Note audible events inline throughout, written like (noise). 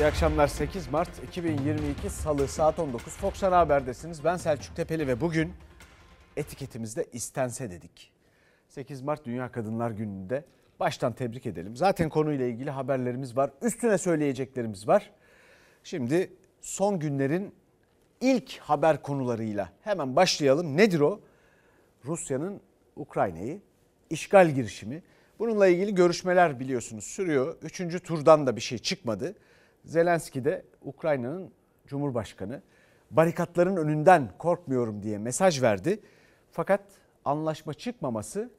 İyi akşamlar 8 Mart 2022 Salı saat 19 Fox Haber'desiniz. Ben Selçuk Tepeli ve bugün etiketimizde istense dedik. 8 Mart Dünya Kadınlar Günü'nde baştan tebrik edelim. Zaten konuyla ilgili haberlerimiz var. Üstüne söyleyeceklerimiz var. Şimdi son günlerin ilk haber konularıyla hemen başlayalım. Nedir o? Rusya'nın Ukrayna'yı işgal girişimi. Bununla ilgili görüşmeler biliyorsunuz sürüyor. Üçüncü turdan da bir şey çıkmadı. Zelenski de Ukrayna'nın Cumhurbaşkanı barikatların önünden korkmuyorum diye mesaj verdi. Fakat anlaşma çıkmaması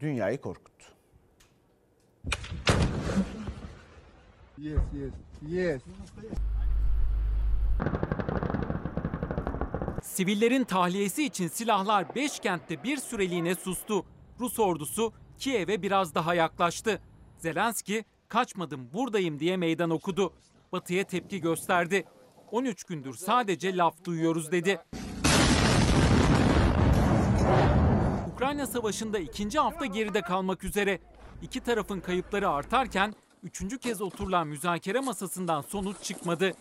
dünyayı korkuttu. Yes, yes, yes. Sivillerin tahliyesi için silahlar 5 kentte bir süreliğine sustu. Rus ordusu Kiev'e biraz daha yaklaştı. Zelenski kaçmadım buradayım diye meydan okudu. Batı'ya tepki gösterdi. 13 gündür sadece laf duyuyoruz dedi. Ukrayna Savaşı'nda ikinci hafta geride kalmak üzere. İki tarafın kayıpları artarken üçüncü kez oturulan müzakere masasından sonuç çıkmadı.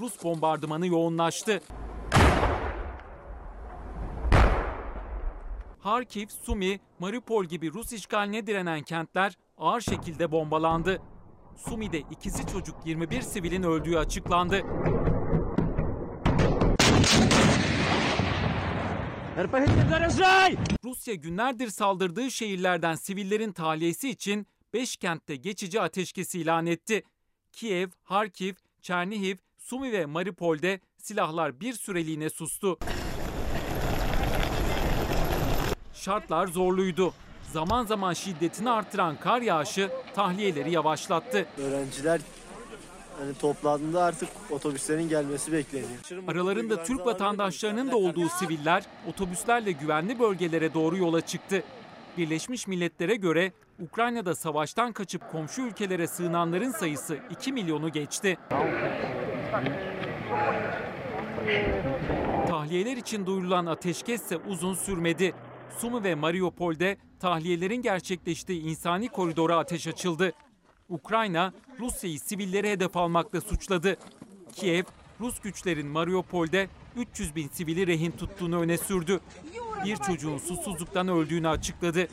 Rus bombardımanı yoğunlaştı. Harkiv, Sumi, Mariupol gibi Rus işgaline direnen kentler ağır şekilde bombalandı. Sumi'de ikisi çocuk 21 sivilin öldüğü açıklandı. Rusya günlerdir saldırdığı şehirlerden sivillerin tahliyesi için 5 kentte geçici ateşkes ilan etti. Kiev, Harkiv, Çernihiv, Sumi ve Mariupol'de silahlar bir süreliğine sustu. Şartlar zorluydu. Zaman zaman şiddetini artıran kar yağışı tahliyeleri yavaşlattı. Öğrenciler hani toplandığında artık otobüslerin gelmesi bekleniyor. Aralarında Türk vatandaşlarının da olduğu siviller otobüslerle güvenli bölgelere doğru yola çıktı. Birleşmiş Milletler'e göre Ukrayna'da savaştan kaçıp komşu ülkelere sığınanların sayısı 2 milyonu geçti. Tahliyeler için duyurulan ateşkes ise uzun sürmedi. Sumi ve Mariupol'de tahliyelerin gerçekleştiği insani koridora ateş açıldı. Ukrayna, Rusya'yı sivilleri hedef almakla suçladı. Kiev, Rus güçlerin Mariupol'de 300 bin sivili rehin tuttuğunu öne sürdü. Bir çocuğun susuzluktan öldüğünü açıkladı.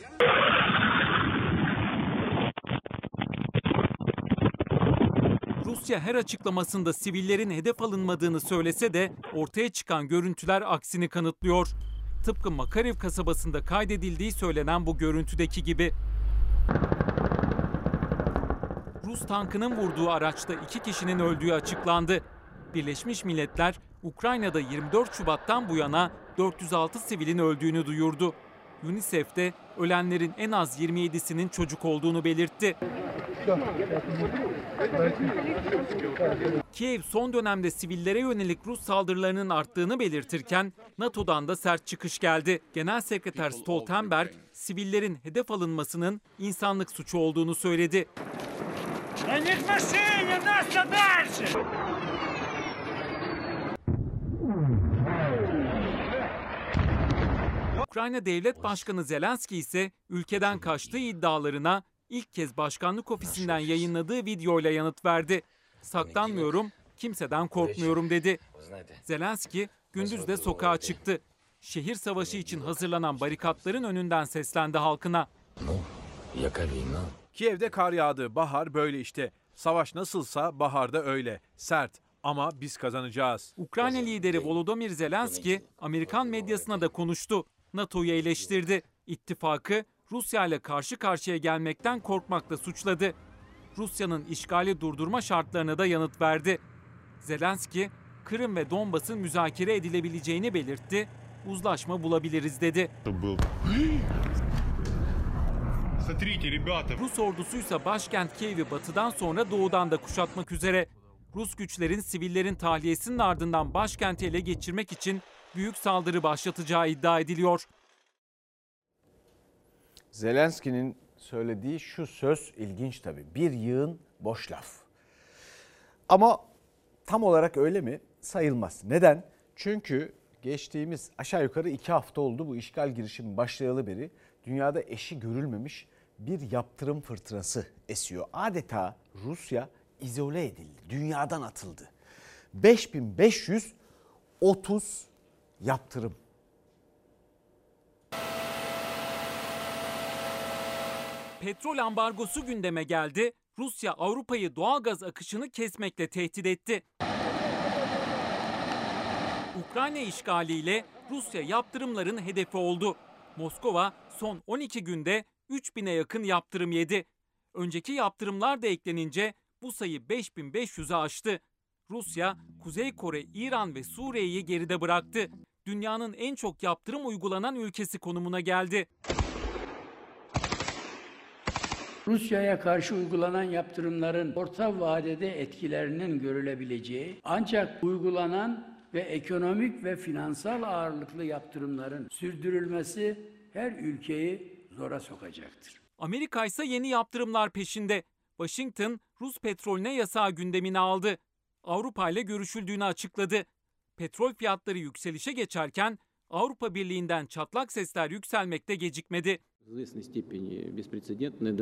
Rusya her açıklamasında sivillerin hedef alınmadığını söylese de ortaya çıkan görüntüler aksini kanıtlıyor. Tıpkı Makarev kasabasında kaydedildiği söylenen bu görüntüdeki gibi. Rus tankının vurduğu araçta iki kişinin öldüğü açıklandı. Birleşmiş Milletler Ukrayna'da 24 Şubat'tan bu yana 406 sivilin öldüğünü duyurdu. UNICEF de ölenlerin en az 27'sinin çocuk olduğunu belirtti. Kiev son dönemde sivillere yönelik Rus saldırılarının arttığını belirtirken NATO'dan da sert çıkış geldi. Genel Sekreter Stoltenberg, sivillerin hedef alınmasının insanlık suçu olduğunu söyledi. Ukrayna Devlet Başkanı Zelenski ise ülkeden kaçtığı iddialarına ilk kez başkanlık ofisinden yayınladığı videoyla yanıt verdi. Saklanmıyorum, kimseden korkmuyorum dedi. Zelenski gündüz de sokağa çıktı. Şehir savaşı için hazırlanan barikatların önünden seslendi halkına. Kiev'de kar yağdı. Bahar böyle işte. Savaş nasılsa baharda öyle. Sert ama biz kazanacağız. Ukrayna lideri Volodymyr Zelenski Amerikan medyasına da konuştu. NATO'yu eleştirdi. İttifakı Rusya ile karşı karşıya gelmekten korkmakla suçladı. Rusya'nın işgali durdurma şartlarına da yanıt verdi. Zelenski, Kırım ve Donbas'ın müzakere edilebileceğini belirtti. Uzlaşma bulabiliriz dedi. Rus ordusu ise başkent Kiev'i batıdan sonra doğudan da kuşatmak üzere. Rus güçlerin sivillerin tahliyesinin ardından başkenti ele geçirmek için büyük saldırı başlatacağı iddia ediliyor. Zelenski'nin söylediği şu söz ilginç tabii. Bir yığın boş laf. Ama tam olarak öyle mi? Sayılmaz. Neden? Çünkü geçtiğimiz aşağı yukarı iki hafta oldu bu işgal girişimi başlayalı beri dünyada eşi görülmemiş bir yaptırım fırtınası esiyor. Adeta Rusya izole edildi. Dünyadan atıldı. 5530 yaptırım. Petrol ambargosu gündeme geldi. Rusya Avrupa'yı doğalgaz akışını kesmekle tehdit etti. Ukrayna işgaliyle Rusya yaptırımların hedefi oldu. Moskova son 12 günde 3000'e yakın yaptırım yedi. Önceki yaptırımlar da eklenince bu sayı 5500'e aştı. Rusya, Kuzey Kore, İran ve Suriye'yi geride bıraktı. Dünyanın en çok yaptırım uygulanan ülkesi konumuna geldi. Rusya'ya karşı uygulanan yaptırımların orta vadede etkilerinin görülebileceği ancak uygulanan ve ekonomik ve finansal ağırlıklı yaptırımların sürdürülmesi her ülkeyi zora sokacaktır. Amerika ise yeni yaptırımlar peşinde. Washington, Rus petrolüne yasağı gündemine aldı. Avrupa ile görüşüldüğünü açıkladı. Petrol fiyatları yükselişe geçerken Avrupa Birliği'nden çatlak sesler yükselmekte gecikmedi.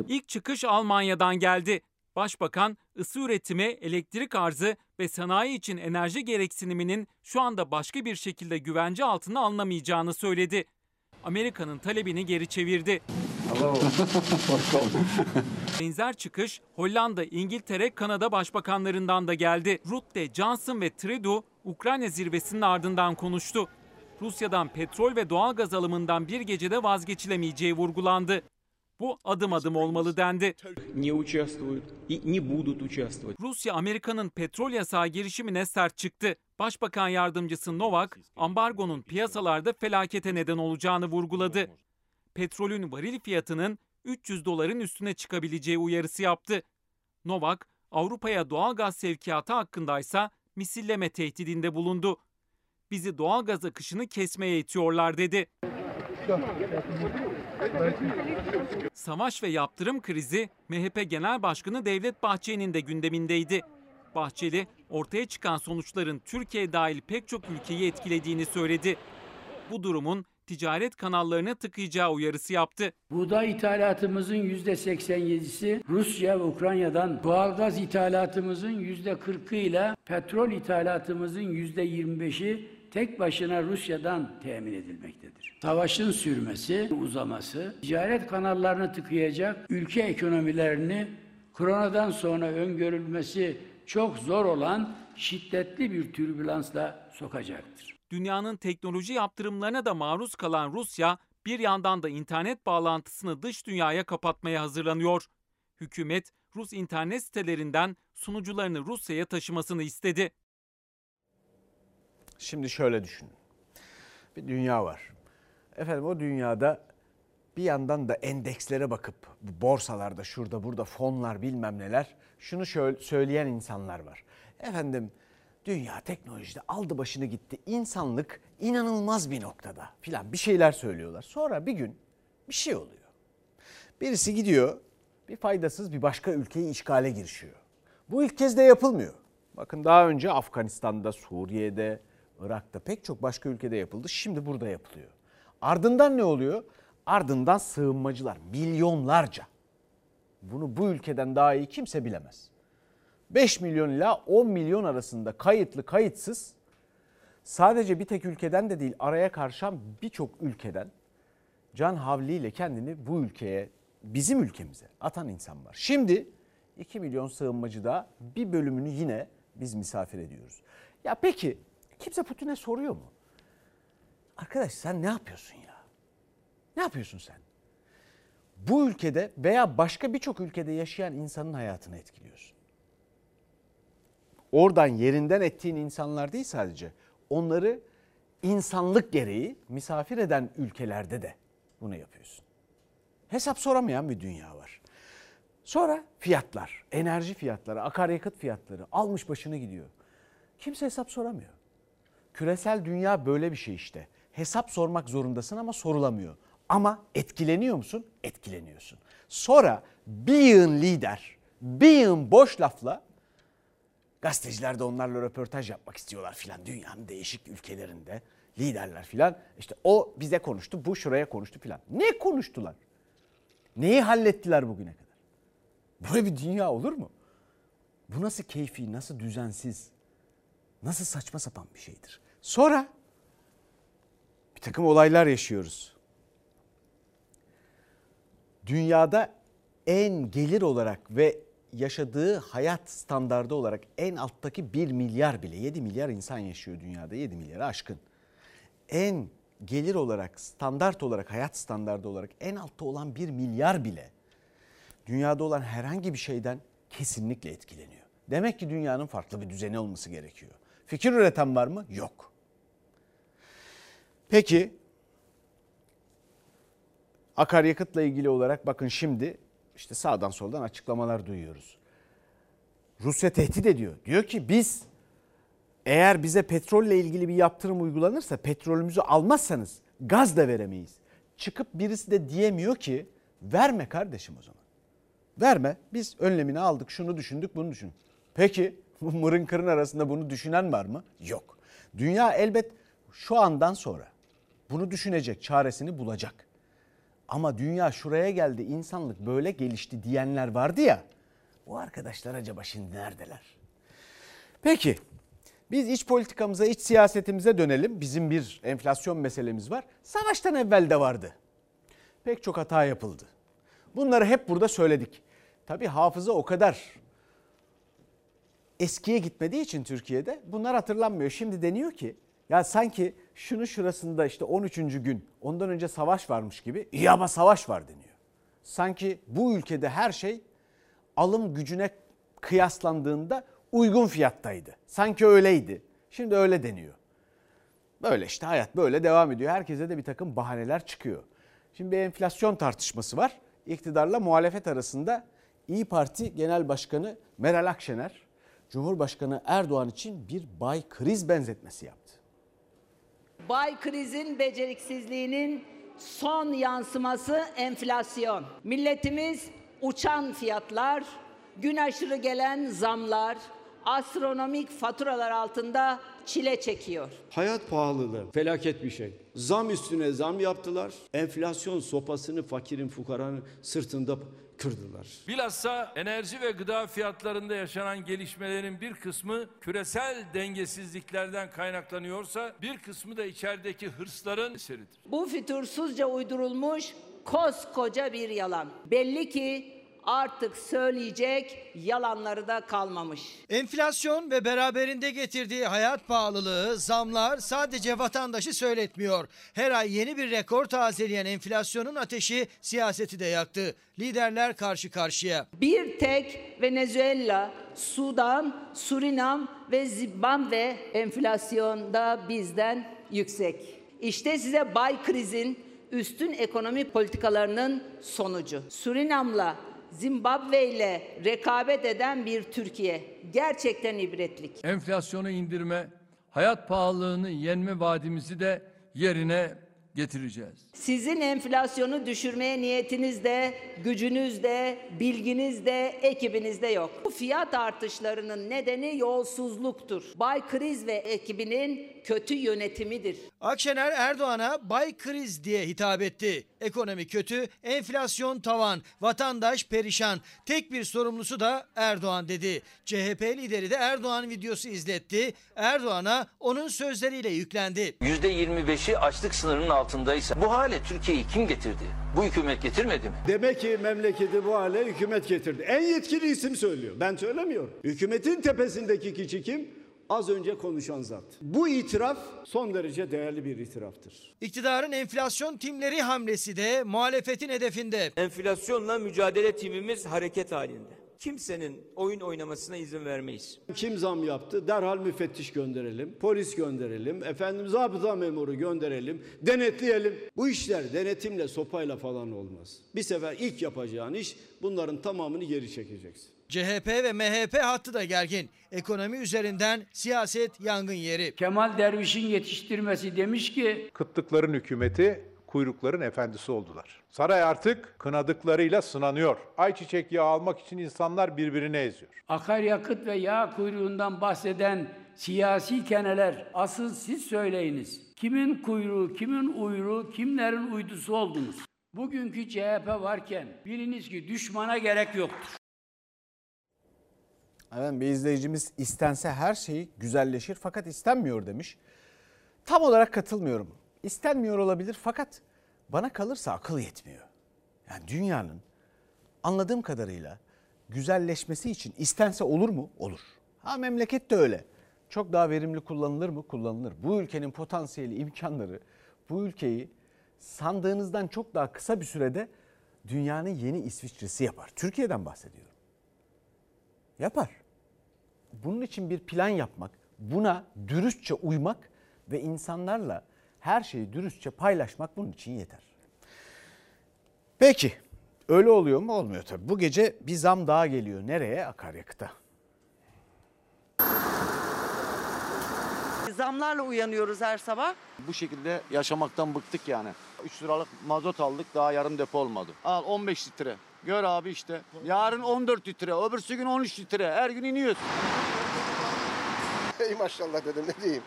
İlk çıkış Almanya'dan geldi. Başbakan ısı üretimi, elektrik arzı ve sanayi için enerji gereksiniminin şu anda başka bir şekilde güvence altına alınamayacağını söyledi. Amerika'nın talebini geri çevirdi. Benzer çıkış Hollanda, İngiltere, Kanada başbakanlarından da geldi. Rutte, Johnson ve Trudeau Ukrayna zirvesinin ardından konuştu. Rusya'dan petrol ve doğal gaz alımından bir gecede vazgeçilemeyeceği vurgulandı. Bu adım adım olmalı dendi. Rusya Amerika'nın petrol yasağı girişimine sert çıktı. Başbakan yardımcısı Novak, ambargonun piyasalarda felakete neden olacağını vurguladı. Petrolün varil fiyatının 300 doların üstüne çıkabileceği uyarısı yaptı. Novak, Avrupa'ya doğal gaz sevkiyatı hakkındaysa misilleme tehdidinde bulundu. Bizi doğal gaz akışını kesmeye itiyorlar dedi. Savaş ve yaptırım krizi MHP Genel Başkanı Devlet Bahçeli'nin de gündemindeydi. Bahçeli, ortaya çıkan sonuçların Türkiye dahil pek çok ülkeyi etkilediğini söyledi. Bu durumun ticaret kanallarına tıkayacağı uyarısı yaptı. Buğday ithalatımızın %87'si Rusya ve Ukrayna'dan, doğalgaz ithalatımızın %40'ı ile petrol ithalatımızın %25'i tek başına Rusya'dan temin edilmektedir. Savaşın sürmesi, uzaması, ticaret kanallarını tıkayacak, ülke ekonomilerini koronadan sonra öngörülmesi çok zor olan şiddetli bir türbülansla sokacaktır. Dünyanın teknoloji yaptırımlarına da maruz kalan Rusya bir yandan da internet bağlantısını dış dünyaya kapatmaya hazırlanıyor. Hükümet Rus internet sitelerinden sunucularını Rusya'ya taşımasını istedi. Şimdi şöyle düşünün. Bir dünya var. Efendim o dünyada bir yandan da endekslere bakıp borsalarda şurada burada fonlar bilmem neler şunu şöyle söyleyen insanlar var. Efendim dünya teknolojide aldı başını gitti. İnsanlık inanılmaz bir noktada filan bir şeyler söylüyorlar. Sonra bir gün bir şey oluyor. Birisi gidiyor bir faydasız bir başka ülkeyi işgale girişiyor. Bu ilk kez de yapılmıyor. Bakın daha önce Afganistan'da, Suriye'de, Irak'ta pek çok başka ülkede yapıldı. Şimdi burada yapılıyor. Ardından ne oluyor? Ardından sığınmacılar milyonlarca. Bunu bu ülkeden daha iyi kimse bilemez. 5 milyon ila 10 milyon arasında kayıtlı kayıtsız sadece bir tek ülkeden de değil araya karşılan birçok ülkeden can havliyle kendini bu ülkeye bizim ülkemize atan insan var. Şimdi 2 milyon sığınmacı da bir bölümünü yine biz misafir ediyoruz. Ya peki kimse Putin'e soruyor mu? Arkadaş sen ne yapıyorsun ya? Ne yapıyorsun sen? Bu ülkede veya başka birçok ülkede yaşayan insanın hayatını etkiliyorsun. Oradan yerinden ettiğin insanlar değil sadece. Onları insanlık gereği misafir eden ülkelerde de bunu yapıyorsun. Hesap soramayan bir dünya var. Sonra fiyatlar, enerji fiyatları, akaryakıt fiyatları almış başını gidiyor. Kimse hesap soramıyor. Küresel dünya böyle bir şey işte. Hesap sormak zorundasın ama sorulamıyor. Ama etkileniyor musun? Etkileniyorsun. Sonra bir yığın lider, bir yığın boş lafla gazeteciler de onlarla röportaj yapmak istiyorlar filan. Dünyanın değişik ülkelerinde liderler filan. İşte o bize konuştu, bu şuraya konuştu filan. Ne konuştular? Neyi hallettiler bugüne kadar? Böyle bir dünya olur mu? Bu nasıl keyfi, nasıl düzensiz, nasıl saçma sapan bir şeydir. Sonra bir takım olaylar yaşıyoruz. Dünyada en gelir olarak ve yaşadığı hayat standardı olarak en alttaki 1 milyar bile 7 milyar insan yaşıyor dünyada 7 milyara aşkın. En gelir olarak standart olarak hayat standardı olarak en altta olan 1 milyar bile dünyada olan herhangi bir şeyden kesinlikle etkileniyor. Demek ki dünyanın farklı bir düzeni olması gerekiyor. Fikir üreten var mı? Yok. Peki akaryakıtla ilgili olarak bakın şimdi işte sağdan soldan açıklamalar duyuyoruz. Rusya tehdit ediyor. Diyor ki biz eğer bize petrolle ilgili bir yaptırım uygulanırsa petrolümüzü almazsanız gaz da veremeyiz. Çıkıp birisi de diyemiyor ki verme kardeşim o zaman. Verme biz önlemini aldık şunu düşündük bunu düşün. Peki (laughs) bu mırın kırın arasında bunu düşünen var mı? Yok. Dünya elbet şu andan sonra bunu düşünecek çaresini bulacak. Ama dünya şuraya geldi, insanlık böyle gelişti diyenler vardı ya. O arkadaşlar acaba şimdi neredeler? Peki biz iç politikamıza, iç siyasetimize dönelim. Bizim bir enflasyon meselemiz var. Savaştan evvel de vardı. Pek çok hata yapıldı. Bunları hep burada söyledik. Tabii hafıza o kadar eskiye gitmediği için Türkiye'de bunlar hatırlanmıyor. Şimdi deniyor ki ya sanki şunu şurasında işte 13. gün ondan önce savaş varmış gibi iyi ama savaş var deniyor. Sanki bu ülkede her şey alım gücüne kıyaslandığında uygun fiyattaydı. Sanki öyleydi. Şimdi öyle deniyor. Böyle işte hayat böyle devam ediyor. Herkese de bir takım bahaneler çıkıyor. Şimdi bir enflasyon tartışması var. İktidarla muhalefet arasında İyi Parti Genel Başkanı Meral Akşener, Cumhurbaşkanı Erdoğan için bir bay kriz benzetmesi yaptı. Bay krizin beceriksizliğinin son yansıması enflasyon. Milletimiz uçan fiyatlar, gün aşırı gelen zamlar, astronomik faturalar altında çile çekiyor. Hayat pahalılığı felaket bir şey. Zam üstüne zam yaptılar. Enflasyon sopasını fakirin fukaranın sırtında kırdılar. Bilhassa enerji ve gıda fiyatlarında yaşanan gelişmelerin bir kısmı küresel dengesizliklerden kaynaklanıyorsa bir kısmı da içerideki hırsların eseridir. Bu fütursuzca uydurulmuş koskoca bir yalan. Belli ki artık söyleyecek yalanları da kalmamış. Enflasyon ve beraberinde getirdiği hayat pahalılığı, zamlar sadece vatandaşı söyletmiyor. Her ay yeni bir rekor tazeleyen enflasyonun ateşi siyaseti de yaktı. Liderler karşı karşıya. Bir tek Venezuela, Sudan, Surinam ve Zimbabwe enflasyonda bizden yüksek. İşte size Bay Kriz'in üstün ekonomi politikalarının sonucu. Surinam'la Zimbabwe ile rekabet eden bir Türkiye gerçekten ibretlik. Enflasyonu indirme, hayat pahalılığını yenme vaadimizi de yerine getireceğiz. Sizin enflasyonu düşürmeye niyetiniz de, gücünüz de, bilginiz de, ekibiniz de yok. Bu fiyat artışlarının nedeni yolsuzluktur. Bay Kriz ve ekibinin kötü yönetimidir. Akşener Erdoğan'a Bay Kriz diye hitap etti. Ekonomi kötü, enflasyon tavan, vatandaş perişan. Tek bir sorumlusu da Erdoğan dedi. CHP lideri de Erdoğan videosu izletti. Erdoğan'a onun sözleriyle yüklendi. %25'i açlık sınırının altındaysa bu hale Türkiye'yi kim getirdi? Bu hükümet getirmedi mi? Demek ki memleketi bu hale hükümet getirdi. En yetkili isim söylüyor. Ben söylemiyorum. Hükümetin tepesindeki kişi kim? Az önce konuşan zat. Bu itiraf son derece değerli bir itiraftır. İktidarın enflasyon timleri hamlesi de muhalefetin hedefinde. Enflasyonla mücadele timimiz hareket halinde. Kimsenin oyun oynamasına izin vermeyiz. Kim zam yaptı? Derhal müfettiş gönderelim, polis gönderelim, efendim zabıta memuru gönderelim, denetleyelim. Bu işler denetimle, sopayla falan olmaz. Bir sefer ilk yapacağın iş bunların tamamını geri çekeceksin. CHP ve MHP hattı da gergin. Ekonomi üzerinden siyaset yangın yeri. Kemal Derviş'in yetiştirmesi demiş ki Kıtlıkların hükümeti kuyrukların efendisi oldular. Saray artık kınadıklarıyla sınanıyor. Ayçiçek yağı almak için insanlar birbirini eziyor. akaryakıt ve yağ kuyruğundan bahseden siyasi keneler asıl siz söyleyiniz. Kimin kuyruğu, kimin uyruğu, kimlerin uydusu oldunuz? Bugünkü CHP varken biliniz ki düşmana gerek yoktur. Evet bir izleyicimiz istense her şey güzelleşir fakat istenmiyor demiş. Tam olarak katılmıyorum. İstenmiyor olabilir fakat bana kalırsa akıl yetmiyor. Yani dünyanın anladığım kadarıyla güzelleşmesi için istense olur mu? Olur. Ha memleket de öyle. Çok daha verimli kullanılır mı? Kullanılır. Bu ülkenin potansiyeli, imkanları bu ülkeyi sandığınızdan çok daha kısa bir sürede dünyanın yeni İsviçre'si yapar. Türkiye'den bahsediyorum. Yapar. Bunun için bir plan yapmak, buna dürüstçe uymak ve insanlarla her şeyi dürüstçe paylaşmak bunun için yeter. Peki öyle oluyor mu? Olmuyor tabii. Bu gece bir zam daha geliyor. Nereye? Akaryakıta. Zamlarla uyanıyoruz her sabah. Bu şekilde yaşamaktan bıktık yani. 3 liralık mazot aldık daha yarım depo olmadı. Al 15 litre. Gör abi işte. Yarın 14 litre, öbürsü gün 13 litre. Her gün iniyoruz. Ey maşallah dedim ne diyeyim.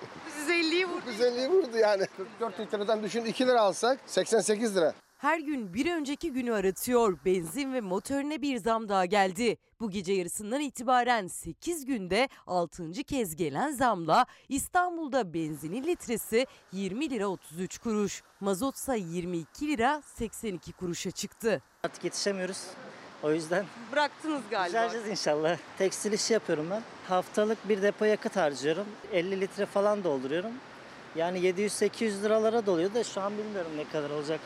150'yi vurdu. 150'yi vurdu yani. 44 litreden düşün 2 lira alsak 88 lira. Her gün bir önceki günü aratıyor. Benzin ve motorine bir zam daha geldi. Bu gece yarısından itibaren 8 günde 6. kez gelen zamla İstanbul'da benzinin litresi 20 lira 33 kuruş. Mazotsa 22 lira 82 kuruşa çıktı. Artık yetişemiyoruz. O yüzden Bıraktınız galiba. düzeleceğiz inşallah. Tekstil işi yapıyorum ben. Haftalık bir depo yakıt harcıyorum. 50 litre falan dolduruyorum. Yani 700-800 liralara doluyor da şu an bilmiyorum ne kadar olacak.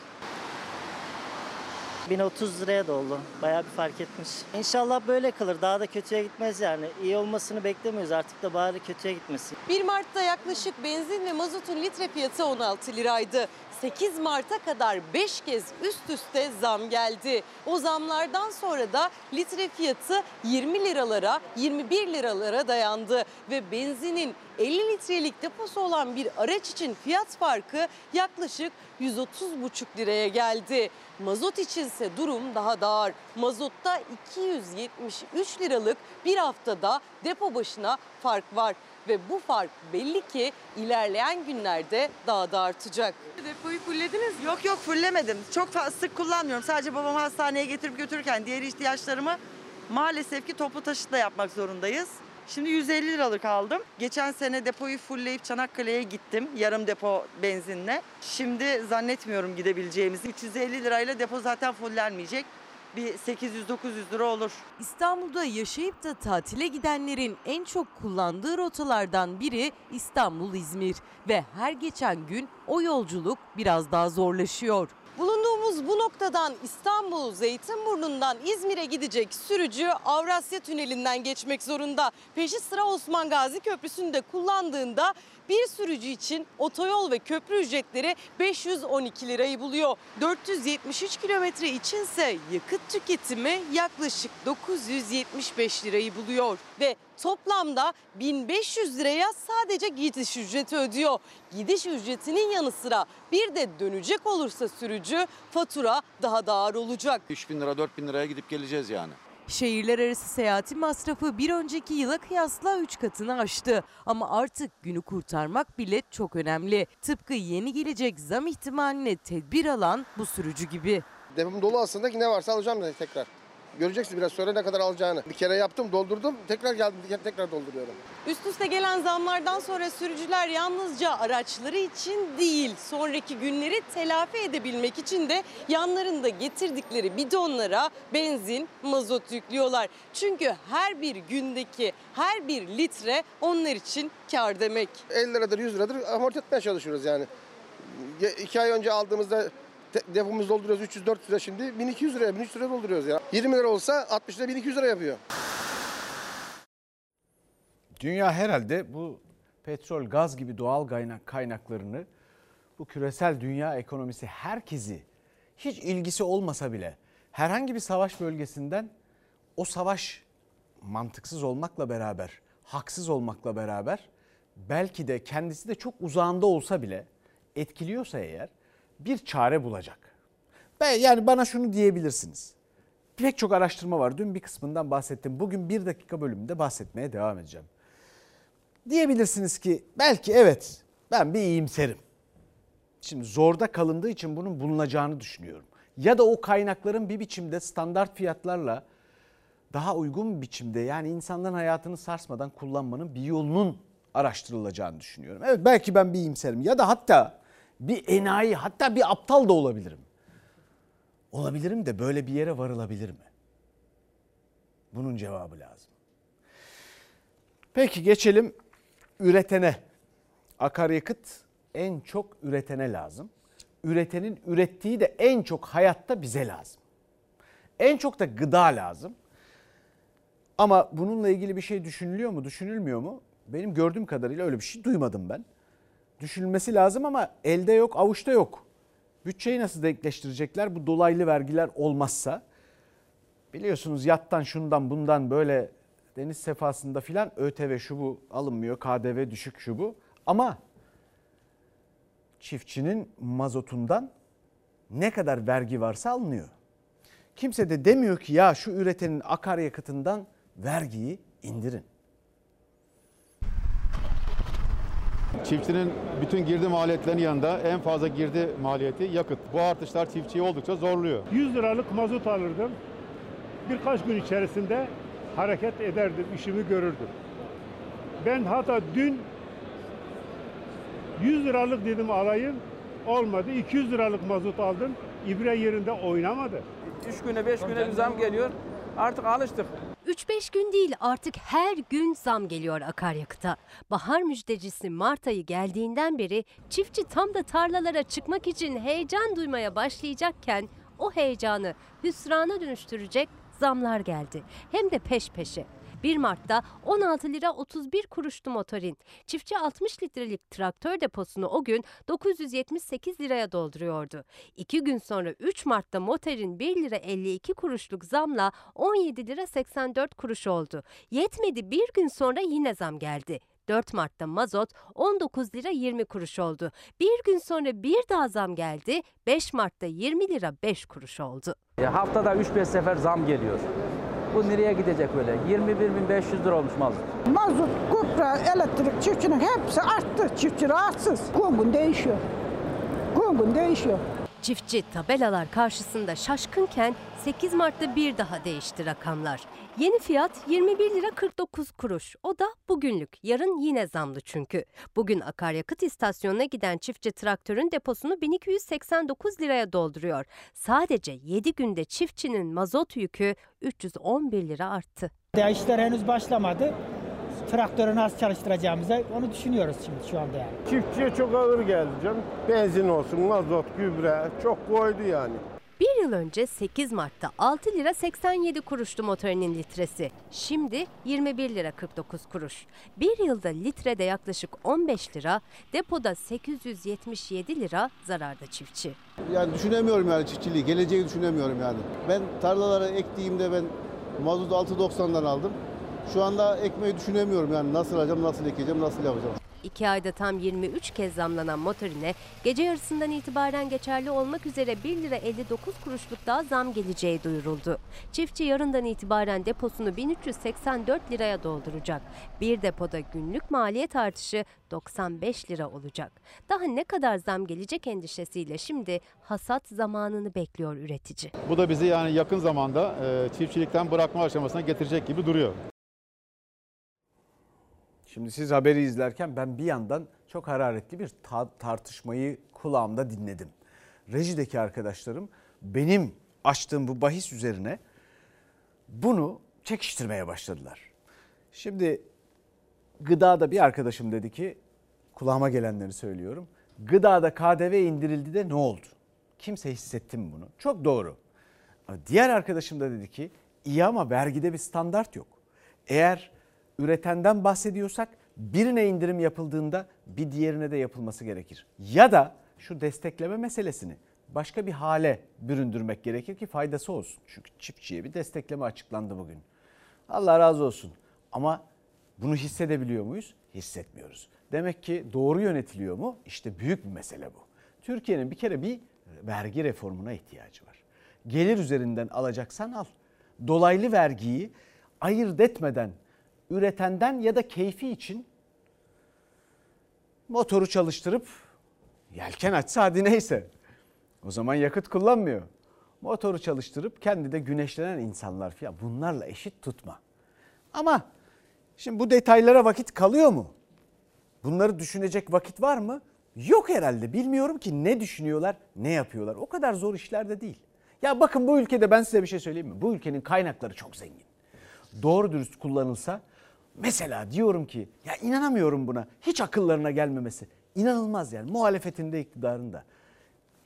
1030 liraya doldu. Bayağı bir fark etmiş. İnşallah böyle kalır. Daha da kötüye gitmez yani. İyi olmasını beklemiyoruz. Artık da bari kötüye gitmesin. 1 Mart'ta yaklaşık benzin ve mazotun litre fiyatı 16 liraydı. 8 Mart'a kadar 5 kez üst üste zam geldi. O zamlardan sonra da litre fiyatı 20 liralara, 21 liralara dayandı ve benzinin 50 litrelik deposu olan bir araç için fiyat farkı yaklaşık 130,5 liraya geldi. Mazot içinse durum daha da ağır. Mazotta 273 liralık bir haftada depo başına fark var ve bu fark belli ki ilerleyen günlerde daha da artacak. Depoyu fullediniz mi? Yok yok fullemedim. Çok sık kullanmıyorum. Sadece babamı hastaneye getirip götürürken diğer ihtiyaçlarımı maalesef ki toplu taşıtla yapmak zorundayız. Şimdi 150 liralık aldım. Geçen sene depoyu fullleyip Çanakkale'ye gittim yarım depo benzinle. Şimdi zannetmiyorum gidebileceğimizi. 350 lirayla depo zaten fullenmeyecek. Bir 800-900 lira olur. İstanbul'da yaşayıp da tatile gidenlerin en çok kullandığı rotalardan biri İstanbul-İzmir ve her geçen gün o yolculuk biraz daha zorlaşıyor. Bulunduğumuz bu noktadan İstanbul Zeytinburnu'ndan İzmir'e gidecek sürücü Avrasya Tüneli'nden geçmek zorunda. Peşi sıra Osman Gazi Köprüsü'nde kullandığında bir sürücü için otoyol ve köprü ücretleri 512 lirayı buluyor. 473 kilometre içinse yakıt tüketimi yaklaşık 975 lirayı buluyor. Ve toplamda 1500 liraya sadece gidiş ücreti ödüyor. Gidiş ücretinin yanı sıra bir de dönecek olursa sürücü fatura daha da ağır olacak. 3000 lira 4000 liraya gidip geleceğiz yani. Şehirler arası seyahatin masrafı bir önceki yıla kıyasla 3 katını aştı. Ama artık günü kurtarmak bile çok önemli. Tıpkı yeni gelecek zam ihtimaline tedbir alan bu sürücü gibi. Depom dolu aslında ne varsa alacağım da tekrar. Göreceksin biraz sonra ne kadar alacağını. Bir kere yaptım doldurdum tekrar geldim tekrar dolduruyorum. Üst üste gelen zamlardan sonra sürücüler yalnızca araçları için değil, sonraki günleri telafi edebilmek için de yanlarında getirdikleri bidonlara benzin, mazot yüklüyorlar. Çünkü her bir gündeki her bir litre onlar için kar demek. 50 liradır 100 liradır amorti etmeye çalışıyoruz yani. İki ay önce aldığımızda depomuzu dolduruyoruz 300-400 lira şimdi 1200 liraya 1300 liraya dolduruyoruz ya. 20 lira olsa 60 lira 1200 lira yapıyor. Dünya herhalde bu petrol, gaz gibi doğal kaynak kaynaklarını bu küresel dünya ekonomisi herkesi hiç ilgisi olmasa bile herhangi bir savaş bölgesinden o savaş mantıksız olmakla beraber, haksız olmakla beraber belki de kendisi de çok uzağında olsa bile etkiliyorsa eğer bir çare bulacak. Ben, yani bana şunu diyebilirsiniz. Pek çok araştırma var. Dün bir kısmından bahsettim. Bugün bir dakika bölümünde bahsetmeye devam edeceğim. Diyebilirsiniz ki belki evet ben bir iyimserim. Şimdi zorda kalındığı için bunun bulunacağını düşünüyorum. Ya da o kaynakların bir biçimde standart fiyatlarla daha uygun biçimde yani insanların hayatını sarsmadan kullanmanın bir yolunun araştırılacağını düşünüyorum. Evet belki ben bir iyimserim ya da hatta bir enayi hatta bir aptal da olabilirim. Olabilirim de böyle bir yere varılabilir mi? Bunun cevabı lazım. Peki geçelim üretene. Akaryakıt en çok üretene lazım. Üretenin ürettiği de en çok hayatta bize lazım. En çok da gıda lazım. Ama bununla ilgili bir şey düşünülüyor mu, düşünülmüyor mu? Benim gördüğüm kadarıyla öyle bir şey duymadım ben. Düşünülmesi lazım ama elde yok, avuçta yok. Bütçeyi nasıl denkleştirecekler bu dolaylı vergiler olmazsa? Biliyorsunuz yattan şundan bundan böyle deniz sefasında filan ÖTV şu bu alınmıyor, KDV düşük şu bu. Ama çiftçinin mazotundan ne kadar vergi varsa alınıyor. Kimse de demiyor ki ya şu üretenin akaryakıtından vergiyi indirin. Çiftçinin bütün girdi maliyetlerinin yanında en fazla girdi maliyeti yakıt. Bu artışlar çiftçiyi oldukça zorluyor. 100 liralık mazot alırdım. Birkaç gün içerisinde hareket ederdim, işimi görürdüm. Ben hatta dün 100 liralık dedim alayım, olmadı. 200 liralık mazot aldım, ibre yerinde oynamadı. 3 güne 5 güne bir zam geliyor. Artık alıştık. 3-5 gün değil artık her gün zam geliyor akaryakıta. Bahar müjdecisi Mart ayı geldiğinden beri çiftçi tam da tarlalara çıkmak için heyecan duymaya başlayacakken o heyecanı hüsrana dönüştürecek zamlar geldi. Hem de peş peşe. 1 Mart'ta 16 lira 31 kuruştu motorin. Çiftçi 60 litrelik traktör deposunu o gün 978 liraya dolduruyordu. 2 gün sonra 3 Mart'ta motorin 1 lira 52 kuruşluk zamla 17 lira 84 kuruş oldu. Yetmedi bir gün sonra yine zam geldi. 4 Mart'ta mazot 19 lira 20 kuruş oldu. Bir gün sonra bir daha zam geldi. 5 Mart'ta 20 lira 5 kuruş oldu. E, haftada 3-5 sefer zam geliyor. Bu nereye gidecek böyle? 21.500 lira olmuş mazot. Mazot, kupra, elektrik çiftçinin hepsi arttı. Çiftçi rahatsız. Gün değişiyor. Gün değişiyor. Çiftçi tabelalar karşısında şaşkınken 8 Mart'ta bir daha değişti rakamlar. Yeni fiyat 21 lira 49 kuruş. O da bugünlük. Yarın yine zamlı çünkü. Bugün akaryakıt istasyonuna giden çiftçi traktörün deposunu 1289 liraya dolduruyor. Sadece 7 günde çiftçinin mazot yükü 311 lira arttı. Ya işler henüz başlamadı. Traktörü nasıl çalıştıracağımızı onu düşünüyoruz şimdi şu anda yani. Çiftçiye çok ağır geldi canım. Benzin olsun, mazot, gübre çok koydu yani. Bir yıl önce 8 Mart'ta 6 lira 87 kuruştu motorinin litresi. Şimdi 21 lira 49 kuruş. Bir yılda litrede yaklaşık 15 lira, depoda 877 lira zararda çiftçi. Yani düşünemiyorum yani çiftçiliği, geleceği düşünemiyorum yani. Ben tarlalara ektiğimde ben mazotu 6.90'dan aldım. Şu anda ekmeği düşünemiyorum yani nasıl alacağım, nasıl ekeceğim, nasıl yapacağım. 2 ayda tam 23 kez zamlanan motorine gece yarısından itibaren geçerli olmak üzere 1 lira 59 kuruşluk daha zam geleceği duyuruldu. Çiftçi yarından itibaren deposunu 1384 liraya dolduracak. Bir depoda günlük maliyet artışı 95 lira olacak. Daha ne kadar zam gelecek endişesiyle şimdi hasat zamanını bekliyor üretici. Bu da bizi yani yakın zamanda e, çiftçilikten bırakma aşamasına getirecek gibi duruyor. Şimdi siz haberi izlerken ben bir yandan çok hararetli bir ta- tartışmayı kulağımda dinledim. Rejideki arkadaşlarım benim açtığım bu bahis üzerine bunu çekiştirmeye başladılar. Şimdi gıdada bir arkadaşım dedi ki kulağıma gelenleri söylüyorum. Gıdada KDV indirildi de ne oldu? Kimse hissetti mi bunu? Çok doğru. Diğer arkadaşım da dedi ki iyi ama vergide bir standart yok. Eğer üretenden bahsediyorsak birine indirim yapıldığında bir diğerine de yapılması gerekir. Ya da şu destekleme meselesini başka bir hale büründürmek gerekir ki faydası olsun. Çünkü çiftçiye bir destekleme açıklandı bugün. Allah razı olsun. Ama bunu hissedebiliyor muyuz? Hissetmiyoruz. Demek ki doğru yönetiliyor mu? İşte büyük bir mesele bu. Türkiye'nin bir kere bir vergi reformuna ihtiyacı var. Gelir üzerinden alacaksan al. Dolaylı vergiyi ayırt etmeden üretenden ya da keyfi için motoru çalıştırıp yelken açsa hadi neyse. O zaman yakıt kullanmıyor. motoru çalıştırıp kendi de güneşlenen insanlar falan bunlarla eşit tutma. Ama şimdi bu detaylara vakit kalıyor mu? Bunları düşünecek vakit var mı? Yok herhalde. Bilmiyorum ki ne düşünüyorlar, ne yapıyorlar. O kadar zor işler de değil. Ya bakın bu ülkede ben size bir şey söyleyeyim mi? Bu ülkenin kaynakları çok zengin. Doğru dürüst kullanılsa mesela diyorum ki ya inanamıyorum buna. Hiç akıllarına gelmemesi. İnanılmaz yani muhalefetinde iktidarında.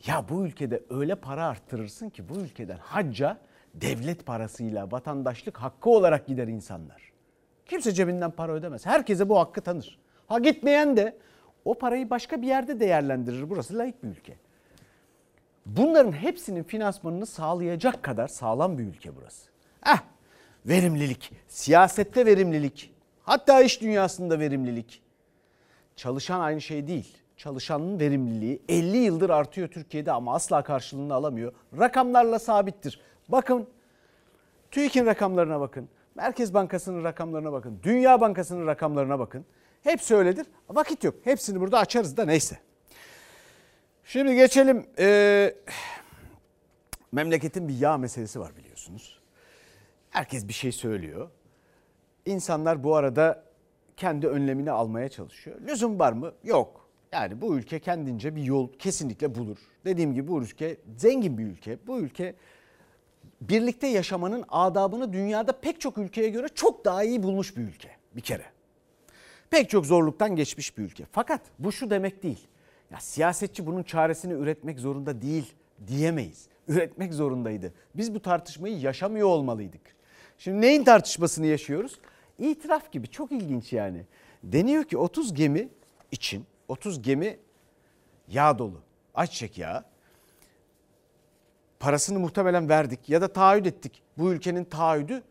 Ya bu ülkede öyle para arttırırsın ki bu ülkeden hacca devlet parasıyla vatandaşlık hakkı olarak gider insanlar. Kimse cebinden para ödemez. Herkese bu hakkı tanır. Ha gitmeyen de o parayı başka bir yerde değerlendirir. Burası layık bir ülke. Bunların hepsinin finansmanını sağlayacak kadar sağlam bir ülke burası. Eh, verimlilik, siyasette verimlilik, hatta iş dünyasında verimlilik. Çalışan aynı şey değil. Çalışanın verimliliği 50 yıldır artıyor Türkiye'de ama asla karşılığını alamıyor. Rakamlarla sabittir. Bakın TÜİK'in rakamlarına bakın. Merkez Bankası'nın rakamlarına bakın. Dünya Bankası'nın rakamlarına bakın. Hepsi öyledir. Vakit yok. Hepsini burada açarız da neyse. Şimdi geçelim. Ee, memleketin bir yağ meselesi var biliyorsunuz. Herkes bir şey söylüyor. İnsanlar bu arada kendi önlemini almaya çalışıyor. Lüzum var mı? Yok. Yani bu ülke kendince bir yol kesinlikle bulur. Dediğim gibi bu ülke zengin bir ülke. Bu ülke birlikte yaşamanın adabını dünyada pek çok ülkeye göre çok daha iyi bulmuş bir ülke bir kere. Pek çok zorluktan geçmiş bir ülke. Fakat bu şu demek değil. Ya siyasetçi bunun çaresini üretmek zorunda değil diyemeyiz. Üretmek zorundaydı. Biz bu tartışmayı yaşamıyor olmalıydık. Şimdi neyin tartışmasını yaşıyoruz? İtiraf gibi çok ilginç yani. Deniyor ki 30 gemi için 30 gemi yağ dolu. Ayçiçek yağı. Parasını muhtemelen verdik ya da taahhüt ettik. Bu ülkenin taahhüdü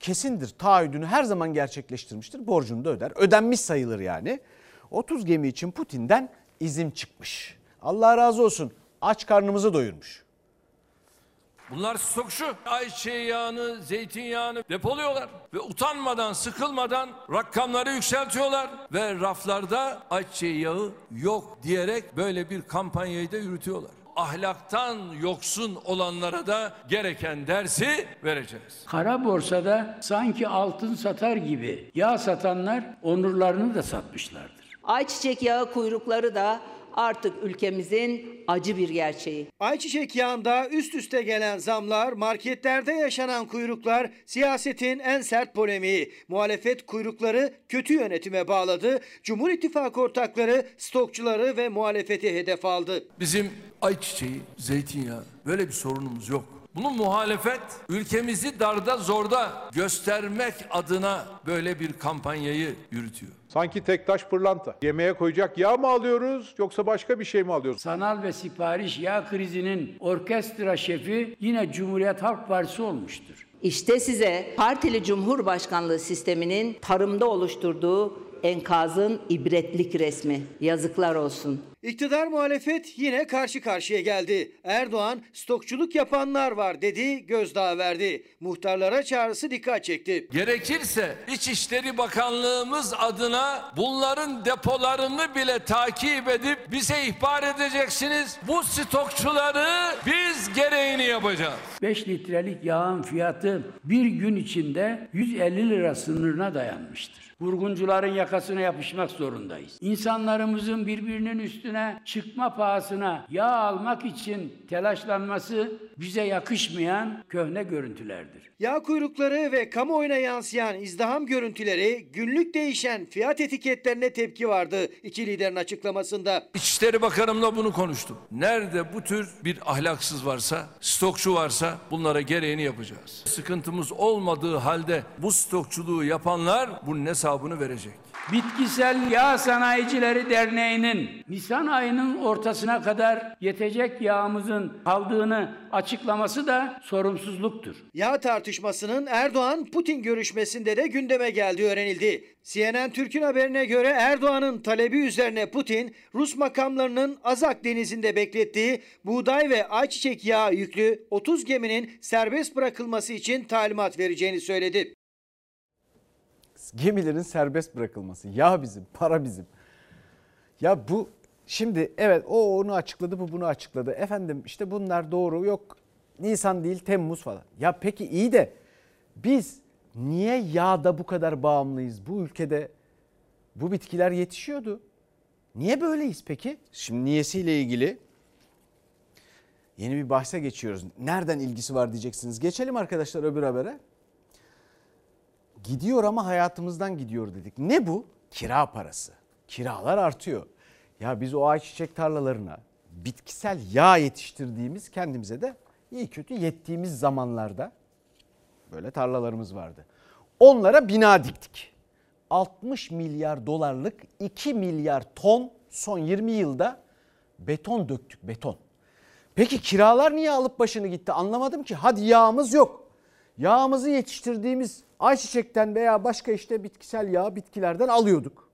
kesindir. Taahhüdünü her zaman gerçekleştirmiştir. Borcunu da öder. Ödenmiş sayılır yani. 30 gemi için Putin'den izin çıkmış. Allah razı olsun. Aç karnımızı doyurmuş. Bunlar stokçu. Ayçiçeği yağını, zeytinyağını depoluyorlar. Ve utanmadan, sıkılmadan rakamları yükseltiyorlar. Ve raflarda ayçiçeği yağı yok diyerek böyle bir kampanyayı da yürütüyorlar. Ahlaktan yoksun olanlara da gereken dersi vereceğiz. Kara borsada sanki altın satar gibi yağ satanlar onurlarını da satmışlardır. Ayçiçek yağı kuyrukları da artık ülkemizin acı bir gerçeği. Ayçiçek yağında üst üste gelen zamlar, marketlerde yaşanan kuyruklar siyasetin en sert polemiği. Muhalefet kuyrukları kötü yönetime bağladı. Cumhur İttifakı ortakları stokçuları ve muhalefeti hedef aldı. Bizim ayçiçeği, zeytinyağı böyle bir sorunumuz yok. Bunu muhalefet ülkemizi darda zorda göstermek adına böyle bir kampanyayı yürütüyor. Sanki tek taş pırlanta. Yemeğe koyacak yağ mı alıyoruz yoksa başka bir şey mi alıyoruz? Sanal ve sipariş yağ krizinin orkestra şefi yine Cumhuriyet Halk Partisi olmuştur. İşte size partili cumhurbaşkanlığı sisteminin tarımda oluşturduğu enkazın ibretlik resmi. Yazıklar olsun. İktidar muhalefet yine karşı karşıya geldi. Erdoğan stokçuluk yapanlar var dedi, gözdağı verdi. Muhtarlara çağrısı dikkat çekti. Gerekirse İçişleri Bakanlığımız adına bunların depolarını bile takip edip bize ihbar edeceksiniz. Bu stokçuları biz gereğini yapacağız. 5 litrelik yağın fiyatı bir gün içinde 150 lira sınırına dayanmıştır. Vurguncuların yakasına yapışmak zorundayız. İnsanlarımızın birbirinin üstüne çıkma pahasına yağ almak için telaşlanması bize yakışmayan köhne görüntülerdir. Yağ kuyrukları ve kamuoyuna yansıyan izdiham görüntüleri günlük değişen fiyat etiketlerine tepki vardı iki liderin açıklamasında. İçişleri Bakanımla bunu konuştum. Nerede bu tür bir ahlaksız varsa, stokçu varsa bunlara gereğini yapacağız. Sıkıntımız olmadığı halde bu stokçuluğu yapanlar bunun hesabını verecek. Bitkisel Yağ Sanayicileri Derneği'nin Nisan ayının ortasına kadar yetecek yağımızın kaldığını açıklaması da sorumsuzluktur. Yağ tartışmasının Erdoğan-Putin görüşmesinde de gündeme geldiği öğrenildi. CNN Türk'ün haberine göre Erdoğan'ın talebi üzerine Putin, Rus makamlarının Azak denizinde beklettiği buğday ve ayçiçek yağı yüklü 30 geminin serbest bırakılması için talimat vereceğini söyledi. Gemilerin serbest bırakılması. Yağ bizim, para bizim. Ya bu şimdi evet o onu açıkladı bu bunu açıkladı. Efendim işte bunlar doğru yok Nisan değil Temmuz falan. Ya peki iyi de biz niye yağda bu kadar bağımlıyız? Bu ülkede bu bitkiler yetişiyordu. Niye böyleyiz peki? Şimdi niyesiyle ilgili yeni bir bahse geçiyoruz. Nereden ilgisi var diyeceksiniz. Geçelim arkadaşlar öbür habere. Gidiyor ama hayatımızdan gidiyor dedik. Ne bu? Kira parası. Kiralar artıyor. Ya biz o ayçiçek tarlalarına bitkisel yağ yetiştirdiğimiz kendimize de iyi kötü yettiğimiz zamanlarda böyle tarlalarımız vardı. Onlara bina diktik. 60 milyar dolarlık 2 milyar ton son 20 yılda beton döktük beton. Peki kiralar niye alıp başını gitti anlamadım ki. Hadi yağımız yok. Yağımızı yetiştirdiğimiz ayçiçekten veya başka işte bitkisel yağ bitkilerden alıyorduk.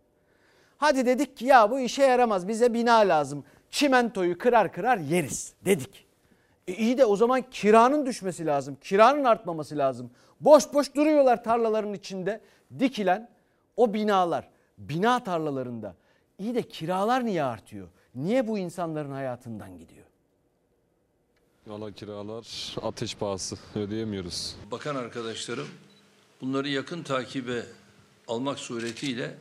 Hadi dedik ki ya bu işe yaramaz bize bina lazım. Çimentoyu kırar kırar yeriz dedik. E iyi de o zaman kiranın düşmesi lazım. Kiranın artmaması lazım. Boş boş duruyorlar tarlaların içinde dikilen o binalar. Bina tarlalarında. İyi de kiralar niye artıyor? Niye bu insanların hayatından gidiyor? Valla kiralar ateş pahası ödeyemiyoruz. Bakan arkadaşlarım bunları yakın takibe almak suretiyle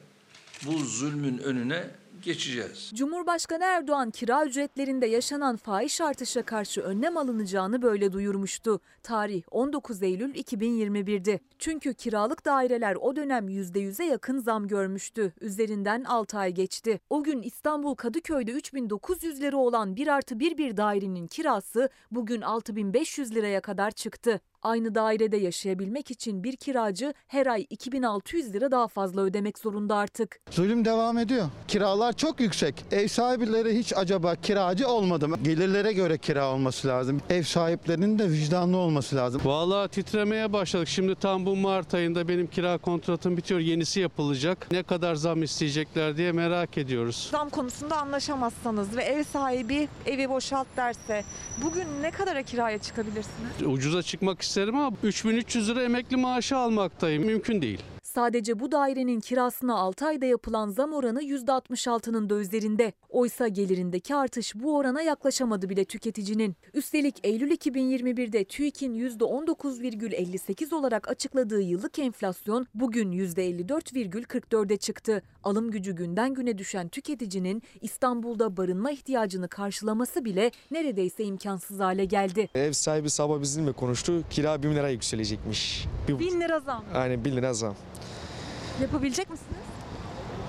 bu zulmün önüne geçeceğiz. Cumhurbaşkanı Erdoğan kira ücretlerinde yaşanan fahiş artışa karşı önlem alınacağını böyle duyurmuştu. Tarih 19 Eylül 2021'di. Çünkü kiralık daireler o dönem %100'e yakın zam görmüştü. Üzerinden 6 ay geçti. O gün İstanbul Kadıköy'de 3900 lira olan 1 artı 1 bir dairenin kirası bugün 6500 liraya kadar çıktı. Aynı dairede yaşayabilmek için bir kiracı her ay 2600 lira daha fazla ödemek zorunda artık. Zulüm devam ediyor. Kiralar çok yüksek. Ev sahipleri hiç acaba kiracı olmadı mı? Gelirlere göre kira olması lazım. Ev sahiplerinin de vicdanlı olması lazım. Vallahi titremeye başladık. Şimdi tam bu Mart ayında benim kira kontratım bitiyor. Yenisi yapılacak. Ne kadar zam isteyecekler diye merak ediyoruz. Zam konusunda anlaşamazsanız ve ev sahibi evi boşalt derse bugün ne kadara kiraya çıkabilirsiniz? Ucuza çıkmak isterim ama 3300 lira emekli maaşı almaktayım. Mümkün değil. Sadece bu dairenin kirasına 6 ayda yapılan zam oranı %66'nın da üzerinde. Oysa gelirindeki artış bu orana yaklaşamadı bile tüketicinin. Üstelik Eylül 2021'de TÜİK'in %19,58 olarak açıkladığı yıllık enflasyon bugün %54,44'e çıktı. Alım gücü günden güne düşen tüketicinin İstanbul'da barınma ihtiyacını karşılaması bile neredeyse imkansız hale geldi. Ev sahibi sabah bizimle konuştu. Kira 1000 lira yükselecekmiş. Bir, 1000 lira zam. Aynen 1000 lira zam. Yapabilecek misiniz?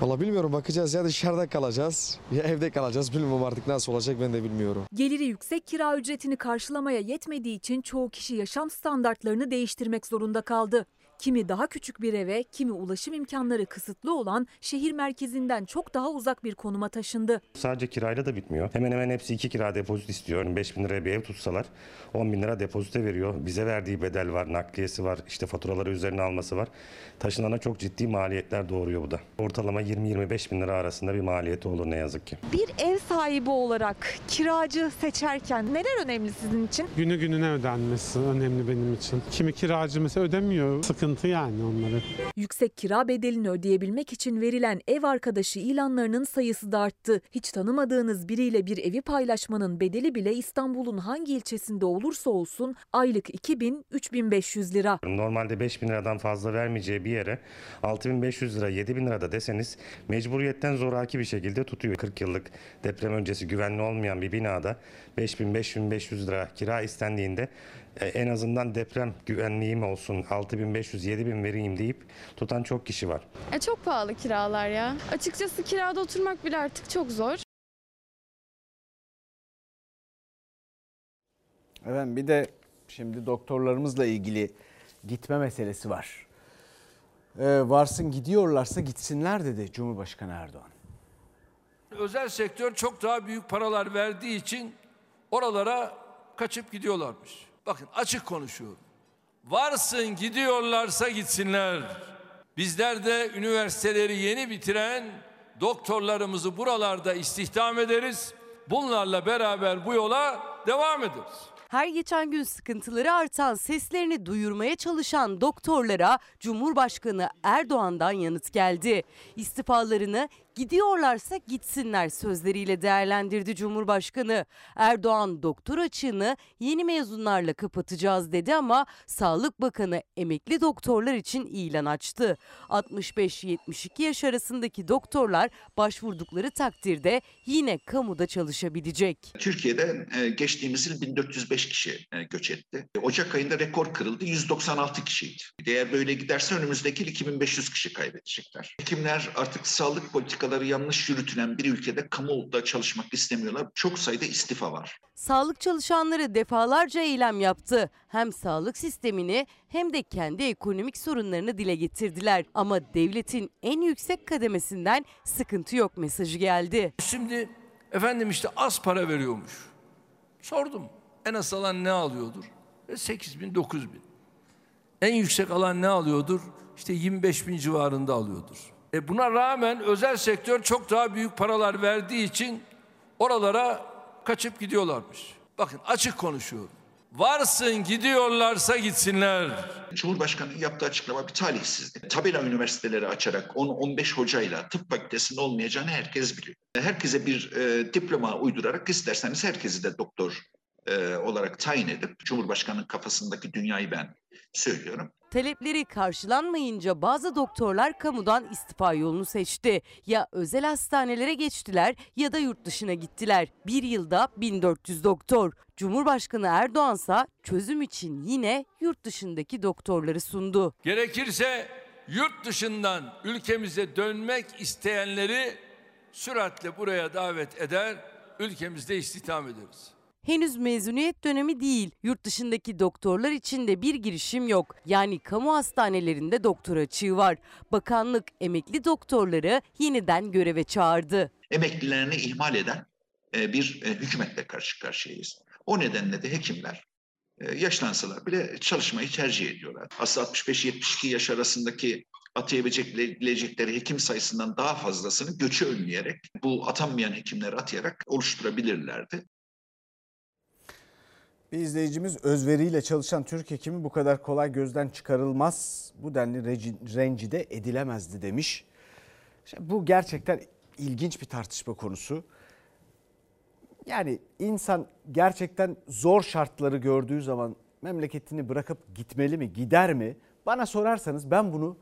Valla bilmiyorum bakacağız ya dışarıda kalacağız ya evde kalacağız bilmiyorum artık nasıl olacak ben de bilmiyorum. Geliri yüksek kira ücretini karşılamaya yetmediği için çoğu kişi yaşam standartlarını değiştirmek zorunda kaldı. Kimi daha küçük bir eve, kimi ulaşım imkanları kısıtlı olan şehir merkezinden çok daha uzak bir konuma taşındı. Sadece kirayla da bitmiyor. Hemen hemen hepsi iki kira depozit istiyor. Örneğin 5 bin liraya bir ev tutsalar 10 bin lira depozite veriyor. Bize verdiği bedel var, nakliyesi var, işte faturaları üzerine alması var. Taşınana çok ciddi maliyetler doğuruyor bu da. Ortalama 20-25 bin lira arasında bir maliyeti olur ne yazık ki. Bir ev sahibi olarak kiracı seçerken neler önemli sizin için? Günü gününe ödenmesi önemli benim için. Kimi kiracı mesela ödemiyor. Sıkıntı yani onları. Yüksek kira bedelini ödeyebilmek için verilen ev arkadaşı ilanlarının sayısı da arttı. Hiç tanımadığınız biriyle bir evi paylaşmanın bedeli bile İstanbul'un hangi ilçesinde olursa olsun aylık 2000-3500 lira. Normalde 5 bin liradan fazla vermeyeceği bir yere 6500 lira 7 bin lira da deseniz mecburiyetten zoraki bir şekilde tutuyor. 40 yıllık deprem öncesi güvenli olmayan bir binada 5000-5500 lira kira istendiğinde en azından deprem güvenliğim olsun 6500-7000 vereyim deyip tutan çok kişi var. E çok pahalı kiralar ya. Açıkçası kirada oturmak bile artık çok zor. Evet bir de şimdi doktorlarımızla ilgili gitme meselesi var. Ee, varsın gidiyorlarsa gitsinler dedi Cumhurbaşkanı Erdoğan. Özel sektör çok daha büyük paralar verdiği için oralara kaçıp gidiyorlarmış. Bakın açık konuşuyorum. Varsın gidiyorlarsa gitsinler. Bizler de üniversiteleri yeni bitiren doktorlarımızı buralarda istihdam ederiz. Bunlarla beraber bu yola devam ederiz. Her geçen gün sıkıntıları artan, seslerini duyurmaya çalışan doktorlara Cumhurbaşkanı Erdoğan'dan yanıt geldi. İstifalarını Gidiyorlarsa gitsinler sözleriyle değerlendirdi Cumhurbaşkanı. Erdoğan doktor açığını yeni mezunlarla kapatacağız dedi ama Sağlık Bakanı emekli doktorlar için ilan açtı. 65-72 yaş arasındaki doktorlar başvurdukları takdirde yine kamuda çalışabilecek. Türkiye'de e, geçtiğimiz yıl 1405 kişi e, göç etti. Ocak ayında rekor kırıldı 196 kişiydi. Eğer böyle giderse önümüzdeki yıl 2500 kişi kaybedecekler. Hekimler artık sağlık politikaları yanlış yürütülen bir ülkede kamuda çalışmak istemiyorlar. Çok sayıda istifa var. Sağlık çalışanları defalarca eylem yaptı. Hem sağlık sistemini hem de kendi ekonomik sorunlarını dile getirdiler. Ama devletin en yüksek kademesinden sıkıntı yok mesajı geldi. Şimdi efendim işte az para veriyormuş. Sordum. En az alan ne alıyordur? E 8 bin, 9 bin. En yüksek alan ne alıyordur? İşte 25 bin civarında alıyordur. E buna rağmen özel sektör çok daha büyük paralar verdiği için oralara kaçıp gidiyorlarmış. Bakın açık konuşuyorum. Varsın gidiyorlarsa gitsinler. Cumhurbaşkanı yaptığı açıklama bir talihsizlik. Tabela üniversiteleri açarak 10-15 hocayla tıp fakültesinde olmayacağını herkes biliyor. Herkese bir e, diploma uydurarak isterseniz herkesi de doktor e, olarak tayin edip Cumhurbaşkanı'nın kafasındaki dünyayı ben söylüyorum. Talepleri karşılanmayınca bazı doktorlar kamudan istifa yolunu seçti. Ya özel hastanelere geçtiler ya da yurt dışına gittiler. Bir yılda 1400 doktor. Cumhurbaşkanı Erdoğansa çözüm için yine yurt dışındaki doktorları sundu. Gerekirse yurt dışından ülkemize dönmek isteyenleri süratle buraya davet eder, ülkemizde istihdam ederiz. Henüz mezuniyet dönemi değil. Yurt dışındaki doktorlar için de bir girişim yok. Yani kamu hastanelerinde doktor açığı var. Bakanlık emekli doktorları yeniden göreve çağırdı. Emeklilerini ihmal eden e, bir e, hükümetle karşı karşıyayız. O nedenle de hekimler e, yaşlansalar bile çalışmayı tercih ediyorlar. Aslında 65-72 yaş arasındaki atayabilecekleri hekim sayısından daha fazlasını göçü önleyerek bu atanmayan hekimleri atayarak oluşturabilirlerdi. Bir izleyicimiz özveriyle çalışan Türk hekimi bu kadar kolay gözden çıkarılmaz. Bu denli rencide edilemezdi demiş. İşte bu gerçekten ilginç bir tartışma konusu. Yani insan gerçekten zor şartları gördüğü zaman memleketini bırakıp gitmeli mi, gider mi? Bana sorarsanız ben bunu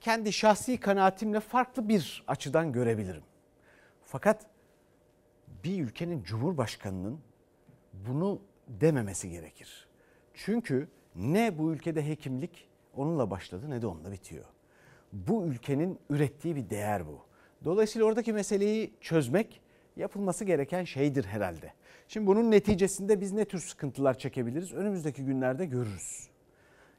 kendi şahsi kanaatimle farklı bir açıdan görebilirim. Fakat bir ülkenin cumhurbaşkanının bunu dememesi gerekir. Çünkü ne bu ülkede hekimlik onunla başladı ne de onunla bitiyor. Bu ülkenin ürettiği bir değer bu. Dolayısıyla oradaki meseleyi çözmek yapılması gereken şeydir herhalde. Şimdi bunun neticesinde biz ne tür sıkıntılar çekebiliriz? Önümüzdeki günlerde görürüz.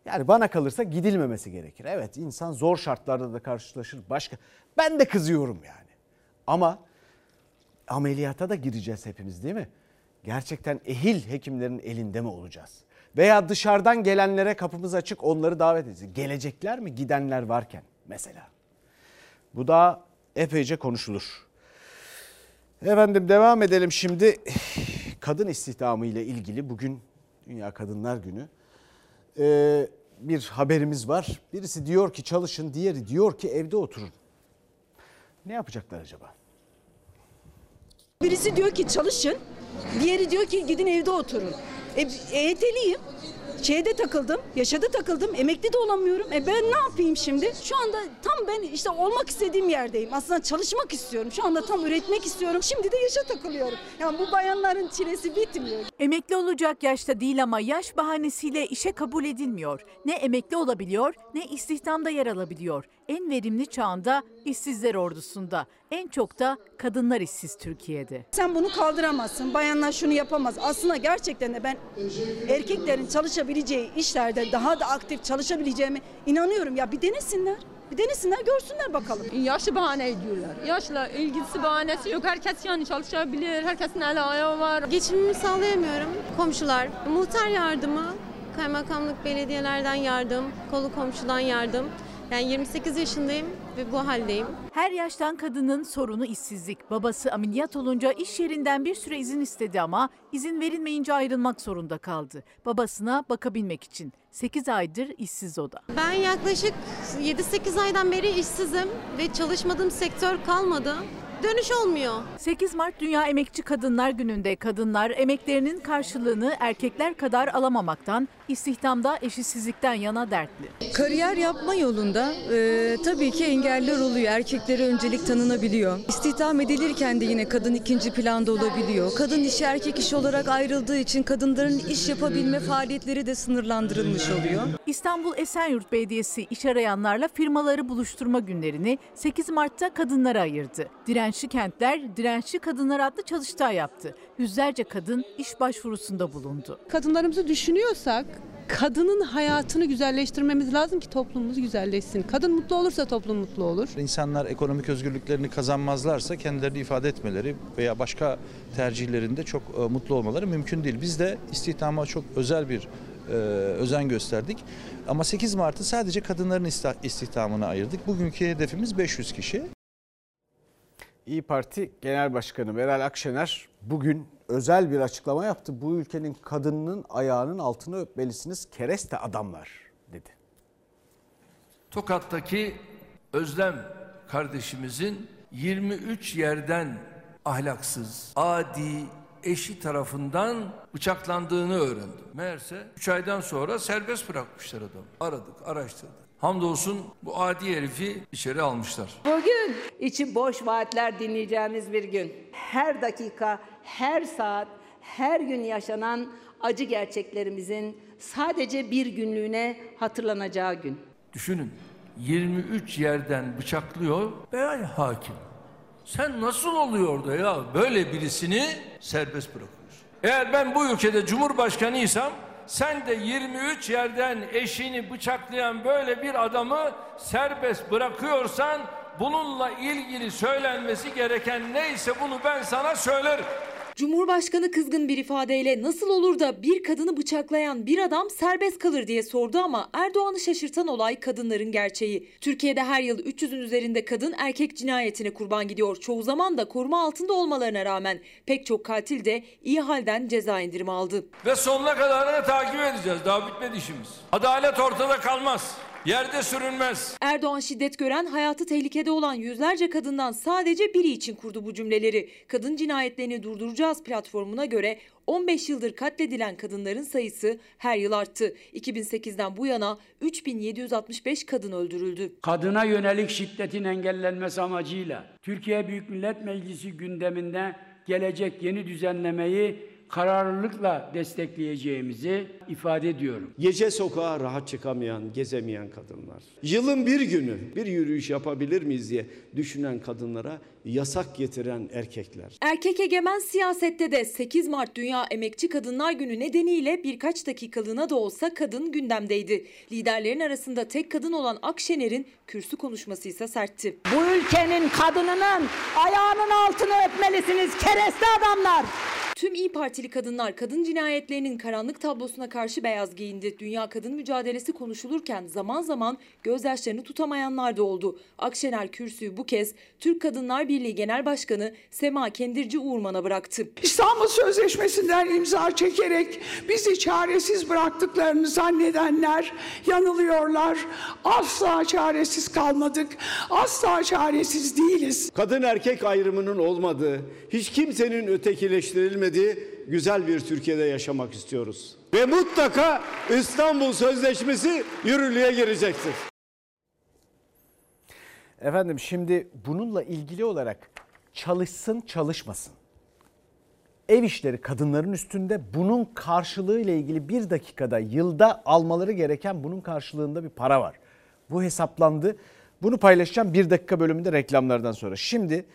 Yani bana kalırsa gidilmemesi gerekir. Evet insan zor şartlarda da karşılaşır başka. Ben de kızıyorum yani. Ama ameliyata da gireceğiz hepimiz değil mi? Gerçekten ehil hekimlerin elinde mi olacağız? Veya dışarıdan gelenlere kapımız açık onları davet edeceğiz. Gelecekler mi gidenler varken mesela? Bu da epeyce konuşulur. Efendim devam edelim şimdi. Kadın istihdamı ile ilgili bugün Dünya Kadınlar Günü. Ee, bir haberimiz var. Birisi diyor ki çalışın, diğeri diyor ki evde oturun. Ne yapacaklar acaba? Birisi diyor ki çalışın, diğeri diyor ki gidin evde oturun. E, EYT'liyim. Şeyde takıldım, yaşada takıldım, emekli de olamıyorum. E ben ne yapayım şimdi? Şu anda tam ben işte olmak istediğim yerdeyim. Aslında çalışmak istiyorum. Şu anda tam üretmek istiyorum. Şimdi de yaşa takılıyorum. Yani bu bayanların çilesi bitmiyor. Emekli olacak yaşta değil ama yaş bahanesiyle işe kabul edilmiyor. Ne emekli olabiliyor ne istihdamda yer alabiliyor. En verimli çağında işsizler ordusunda. En çok da kadınlar işsiz Türkiye'de. Sen bunu kaldıramazsın. Bayanlar şunu yapamaz. Aslında gerçekten de ben erkeklerin çalışabileceği işlerde daha da aktif çalışabileceğime inanıyorum. Ya bir denesinler. Bir denesinler görsünler bakalım. Yaşı bahane ediyorlar. Yaşla ilgisi bahanesi yok. Herkes yani çalışabilir. Herkesin el ayağı var. Geçimimi sağlayamıyorum. Komşular, muhtar yardımı, kaymakamlık belediyelerden yardım, kolu komşudan yardım. Yani 28 yaşındayım. ve bu haldeyim. Her yaştan kadının sorunu işsizlik. Babası ameliyat olunca iş yerinden bir süre izin istedi ama izin verilmeyince ayrılmak zorunda kaldı. Babasına bakabilmek için. 8 aydır işsiz o da. Ben yaklaşık 7-8 aydan beri işsizim ve çalışmadığım sektör kalmadı. Dönüş olmuyor. 8 Mart Dünya Emekçi Kadınlar Günü'nde kadınlar emeklerinin karşılığını erkekler kadar alamamaktan, istihdamda eşitsizlikten yana dertli. Kariyer yapma yolunda e, tabii ki engeller oluyor. Erkeklere öncelik tanınabiliyor. İstihdam edilirken de yine kadın ikinci planda olabiliyor. Kadın işi erkek işi olarak ayrıldığı için kadınların iş yapabilme faaliyetleri de sınırlandırılmış oluyor. İstanbul Esenyurt Belediyesi iş arayanlarla firmaları buluşturma günlerini 8 Mart'ta kadınlara ayırdı. Dirençli Kentler, Dirençli Kadınlar adlı çalıştay yaptı. Yüzlerce kadın iş başvurusunda bulundu. Kadınlarımızı düşünüyorsak kadının hayatını güzelleştirmemiz lazım ki toplumumuz güzelleşsin. Kadın mutlu olursa toplum mutlu olur. İnsanlar ekonomik özgürlüklerini kazanmazlarsa kendilerini ifade etmeleri veya başka tercihlerinde çok e, mutlu olmaları mümkün değil. Biz de istihdama çok özel bir e, özen gösterdik. Ama 8 Mart'ı sadece kadınların istihdamına ayırdık. Bugünkü hedefimiz 500 kişi. İyi Parti Genel Başkanı Meral Akşener bugün özel bir açıklama yaptı. Bu ülkenin kadınının ayağının altını öpmelisiniz kereste adamlar dedi. Tokat'taki Özlem kardeşimizin 23 yerden ahlaksız, adi, eşi tarafından bıçaklandığını öğrendim. Meğerse 3 aydan sonra serbest bırakmışlar adamı. Aradık, araştırdık. Hamdolsun bu adi herifi içeri almışlar. Bugün içi boş vaatler dinleyeceğimiz bir gün. Her dakika, her saat, her gün yaşanan acı gerçeklerimizin sadece bir günlüğüne hatırlanacağı gün. Düşünün 23 yerden bıçaklıyor ve hakim. Sen nasıl oluyor da ya böyle birisini serbest bırakıyorsun? Eğer ben bu ülkede cumhurbaşkanıysam sen de 23 yerden eşini bıçaklayan böyle bir adamı serbest bırakıyorsan bununla ilgili söylenmesi gereken neyse bunu ben sana söylerim. Cumhurbaşkanı kızgın bir ifadeyle nasıl olur da bir kadını bıçaklayan bir adam serbest kalır diye sordu ama Erdoğan'ı şaşırtan olay kadınların gerçeği. Türkiye'de her yıl 300'ün üzerinde kadın erkek cinayetine kurban gidiyor. Çoğu zaman da koruma altında olmalarına rağmen pek çok katil de iyi halden ceza indirimi aldı. Ve sonuna kadar da takip edeceğiz. Daha bitmedi işimiz. Adalet ortada kalmaz. Yerde sürünmez. Erdoğan şiddet gören, hayatı tehlikede olan yüzlerce kadından sadece biri için kurdu bu cümleleri. Kadın cinayetlerini durduracağız platformuna göre 15 yıldır katledilen kadınların sayısı her yıl arttı. 2008'den bu yana 3765 kadın öldürüldü. Kadına yönelik şiddetin engellenmesi amacıyla Türkiye Büyük Millet Meclisi gündeminde gelecek yeni düzenlemeyi kararlılıkla destekleyeceğimizi ifade ediyorum. Gece sokağa rahat çıkamayan, gezemeyen kadınlar. Yılın bir günü bir yürüyüş yapabilir miyiz diye düşünen kadınlara yasak getiren erkekler. Erkek egemen siyasette de 8 Mart Dünya Emekçi Kadınlar Günü nedeniyle birkaç dakikalığına da olsa kadın gündemdeydi. Liderlerin arasında tek kadın olan Akşener'in kürsü konuşması ise sertti. Bu ülkenin kadınının ayağının altını öpmelisiniz kereste adamlar. Tüm İyi Partili kadınlar kadın cinayetlerinin karanlık tablosuna karşı beyaz giyindi. Dünya kadın mücadelesi konuşulurken zaman zaman gözyaşlarını tutamayanlar da oldu. Akşener kürsüyü bu kez Türk Kadınlar Birliği Genel Başkanı Sema Kendirci Uğurman'a bıraktı. İstanbul Sözleşmesi'nden imza çekerek bizi çaresiz bıraktıklarını zannedenler yanılıyorlar. Asla çaresiz kalmadık. Asla çaresiz değiliz. Kadın erkek ayrımının olmadığı, hiç kimsenin ötekileştirilmediği güzel bir Türkiye'de yaşamak istiyoruz. Ve mutlaka İstanbul Sözleşmesi yürürlüğe girecektir. Efendim şimdi bununla ilgili olarak çalışsın çalışmasın. Ev işleri kadınların üstünde bunun karşılığı ile ilgili bir dakikada yılda almaları gereken bunun karşılığında bir para var. Bu hesaplandı. Bunu paylaşacağım bir dakika bölümünde reklamlardan sonra. Şimdi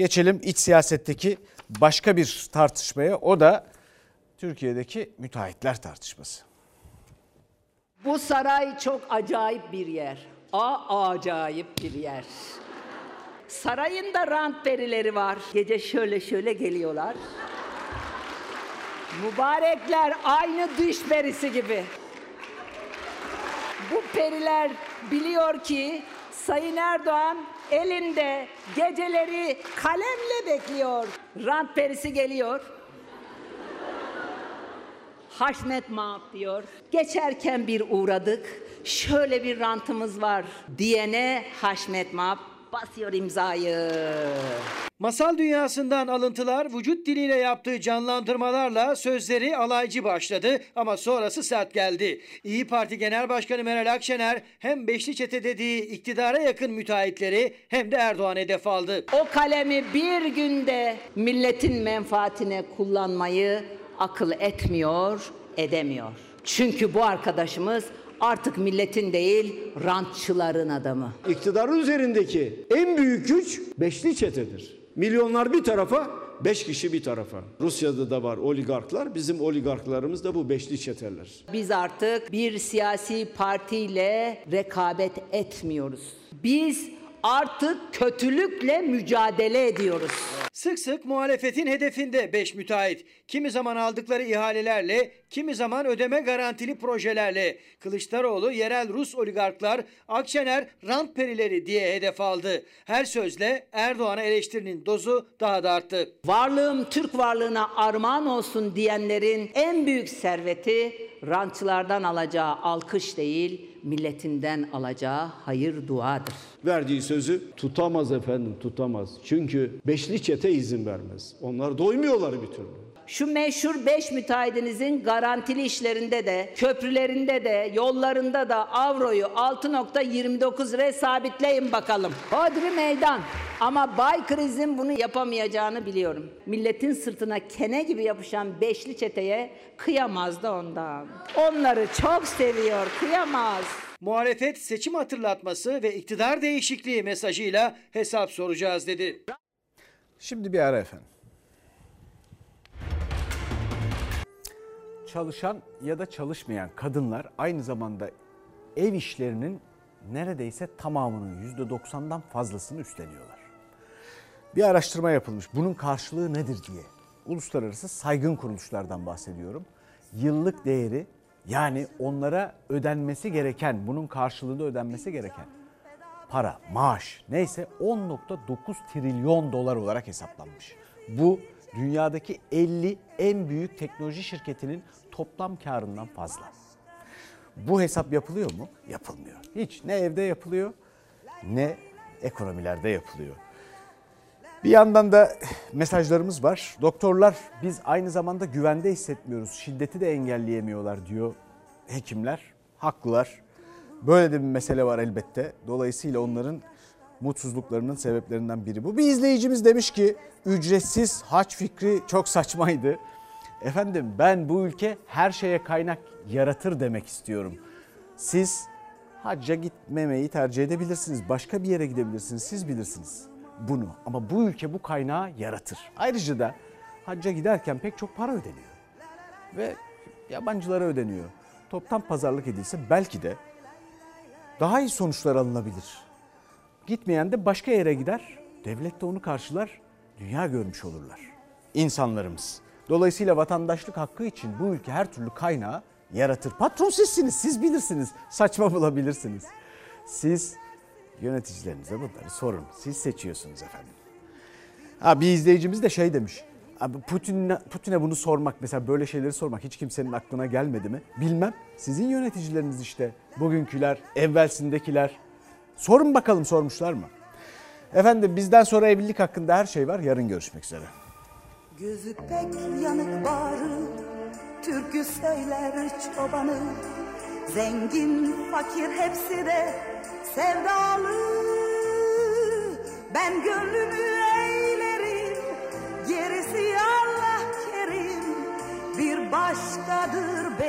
geçelim iç siyasetteki başka bir tartışmaya. O da Türkiye'deki müteahhitler tartışması. Bu saray çok acayip bir yer. A acayip bir yer. Sarayın da rant perileri var. Gece şöyle şöyle geliyorlar. Mübarekler aynı dış perisi gibi. Bu periler biliyor ki Sayın Erdoğan elinde geceleri kalemle bekliyor. Rant perisi geliyor. Haşmet Maap diyor. Geçerken bir uğradık. Şöyle bir rantımız var diyene Haşmet Maap basıyor imzayı. Masal dünyasından alıntılar vücut diliyle yaptığı canlandırmalarla sözleri alaycı başladı ama sonrası sert geldi. İyi Parti Genel Başkanı Meral Akşener hem beşli çete dediği iktidara yakın müteahhitleri hem de Erdoğan hedef aldı. O kalemi bir günde milletin menfaatine kullanmayı akıl etmiyor, edemiyor. Çünkü bu arkadaşımız artık milletin değil, rantçıların adamı. İktidarın üzerindeki en büyük güç beşli çetedir. Milyonlar bir tarafa, beş kişi bir tarafa. Rusya'da da var oligarklar, bizim oligarklarımız da bu beşli çeteler. Biz artık bir siyasi partiyle rekabet etmiyoruz. Biz artık kötülükle mücadele ediyoruz. Sık sık muhalefetin hedefinde 5 müteahhit. Kimi zaman aldıkları ihalelerle, kimi zaman ödeme garantili projelerle. Kılıçdaroğlu yerel Rus oligarklar, Akşener rant perileri diye hedef aldı. Her sözle Erdoğan'a eleştirinin dozu daha da arttı. Varlığım Türk varlığına armağan olsun diyenlerin en büyük serveti rantçılardan alacağı alkış değil, milletinden alacağı hayır duadır. Verdiği sözü tutamaz efendim, tutamaz. Çünkü beşli çete izin vermez. Onlar doymuyorlar bir türlü. Şu meşhur 5 müteahhitinizin garantili işlerinde de, köprülerinde de, yollarında da avroyu 6.29 liraya sabitleyin bakalım. Hodri meydan. Ama Bay Kriz'in bunu yapamayacağını biliyorum. Milletin sırtına kene gibi yapışan beşli çeteye kıyamaz da ondan. Onları çok seviyor, kıyamaz. Muhalefet seçim hatırlatması ve iktidar değişikliği mesajıyla hesap soracağız dedi. Şimdi bir ara efendim. Çalışan ya da çalışmayan kadınlar aynı zamanda ev işlerinin neredeyse tamamının %90'dan fazlasını üstleniyorlar. Bir araştırma yapılmış. Bunun karşılığı nedir diye. Uluslararası saygın kuruluşlardan bahsediyorum. Yıllık değeri yani onlara ödenmesi gereken, bunun karşılığında ödenmesi gereken para, maaş neyse 10.9 trilyon dolar olarak hesaplanmış. Bu dünyadaki 50 en büyük teknoloji şirketinin toplam karından fazla. Bu hesap yapılıyor mu? Yapılmıyor. Hiç ne evde yapılıyor ne ekonomilerde yapılıyor. Bir yandan da mesajlarımız var. Doktorlar biz aynı zamanda güvende hissetmiyoruz. Şiddeti de engelleyemiyorlar diyor hekimler. Haklılar. Böyle de bir mesele var elbette. Dolayısıyla onların mutsuzluklarının sebeplerinden biri bu. Bir izleyicimiz demiş ki ücretsiz haç fikri çok saçmaydı. Efendim ben bu ülke her şeye kaynak yaratır demek istiyorum. Siz hacca gitmemeyi tercih edebilirsiniz. Başka bir yere gidebilirsiniz. Siz bilirsiniz bunu. Ama bu ülke bu kaynağı yaratır. Ayrıca da hacca giderken pek çok para ödeniyor. Ve yabancılara ödeniyor. Toptan pazarlık edilse belki de daha iyi sonuçlar alınabilir. Gitmeyen de başka yere gider. Devlet de onu karşılar. Dünya görmüş olurlar. İnsanlarımız. Dolayısıyla vatandaşlık hakkı için bu ülke her türlü kaynağı yaratır. Patron sizsiniz, siz bilirsiniz. Saçma bulabilirsiniz. Siz yöneticilerinize bunları sorun. Siz seçiyorsunuz efendim. Ha, bir izleyicimiz de şey demiş. Abi Putin'e Putin'e bunu sormak mesela böyle şeyleri sormak hiç kimsenin aklına gelmedi mi? Bilmem. Sizin yöneticileriniz işte. Bugünküler, evvelsindekiler. Sorun bakalım sormuşlar mı? Efendim bizden sonra evlilik hakkında her şey var. Yarın görüşmek üzere. Gözü pek yanık bağrı, türkü söyler çobanı. Zengin, fakir hepsi de sevdalı. Ben gönlümü eğlerim, gerisi Allah kerim. Bir başkadır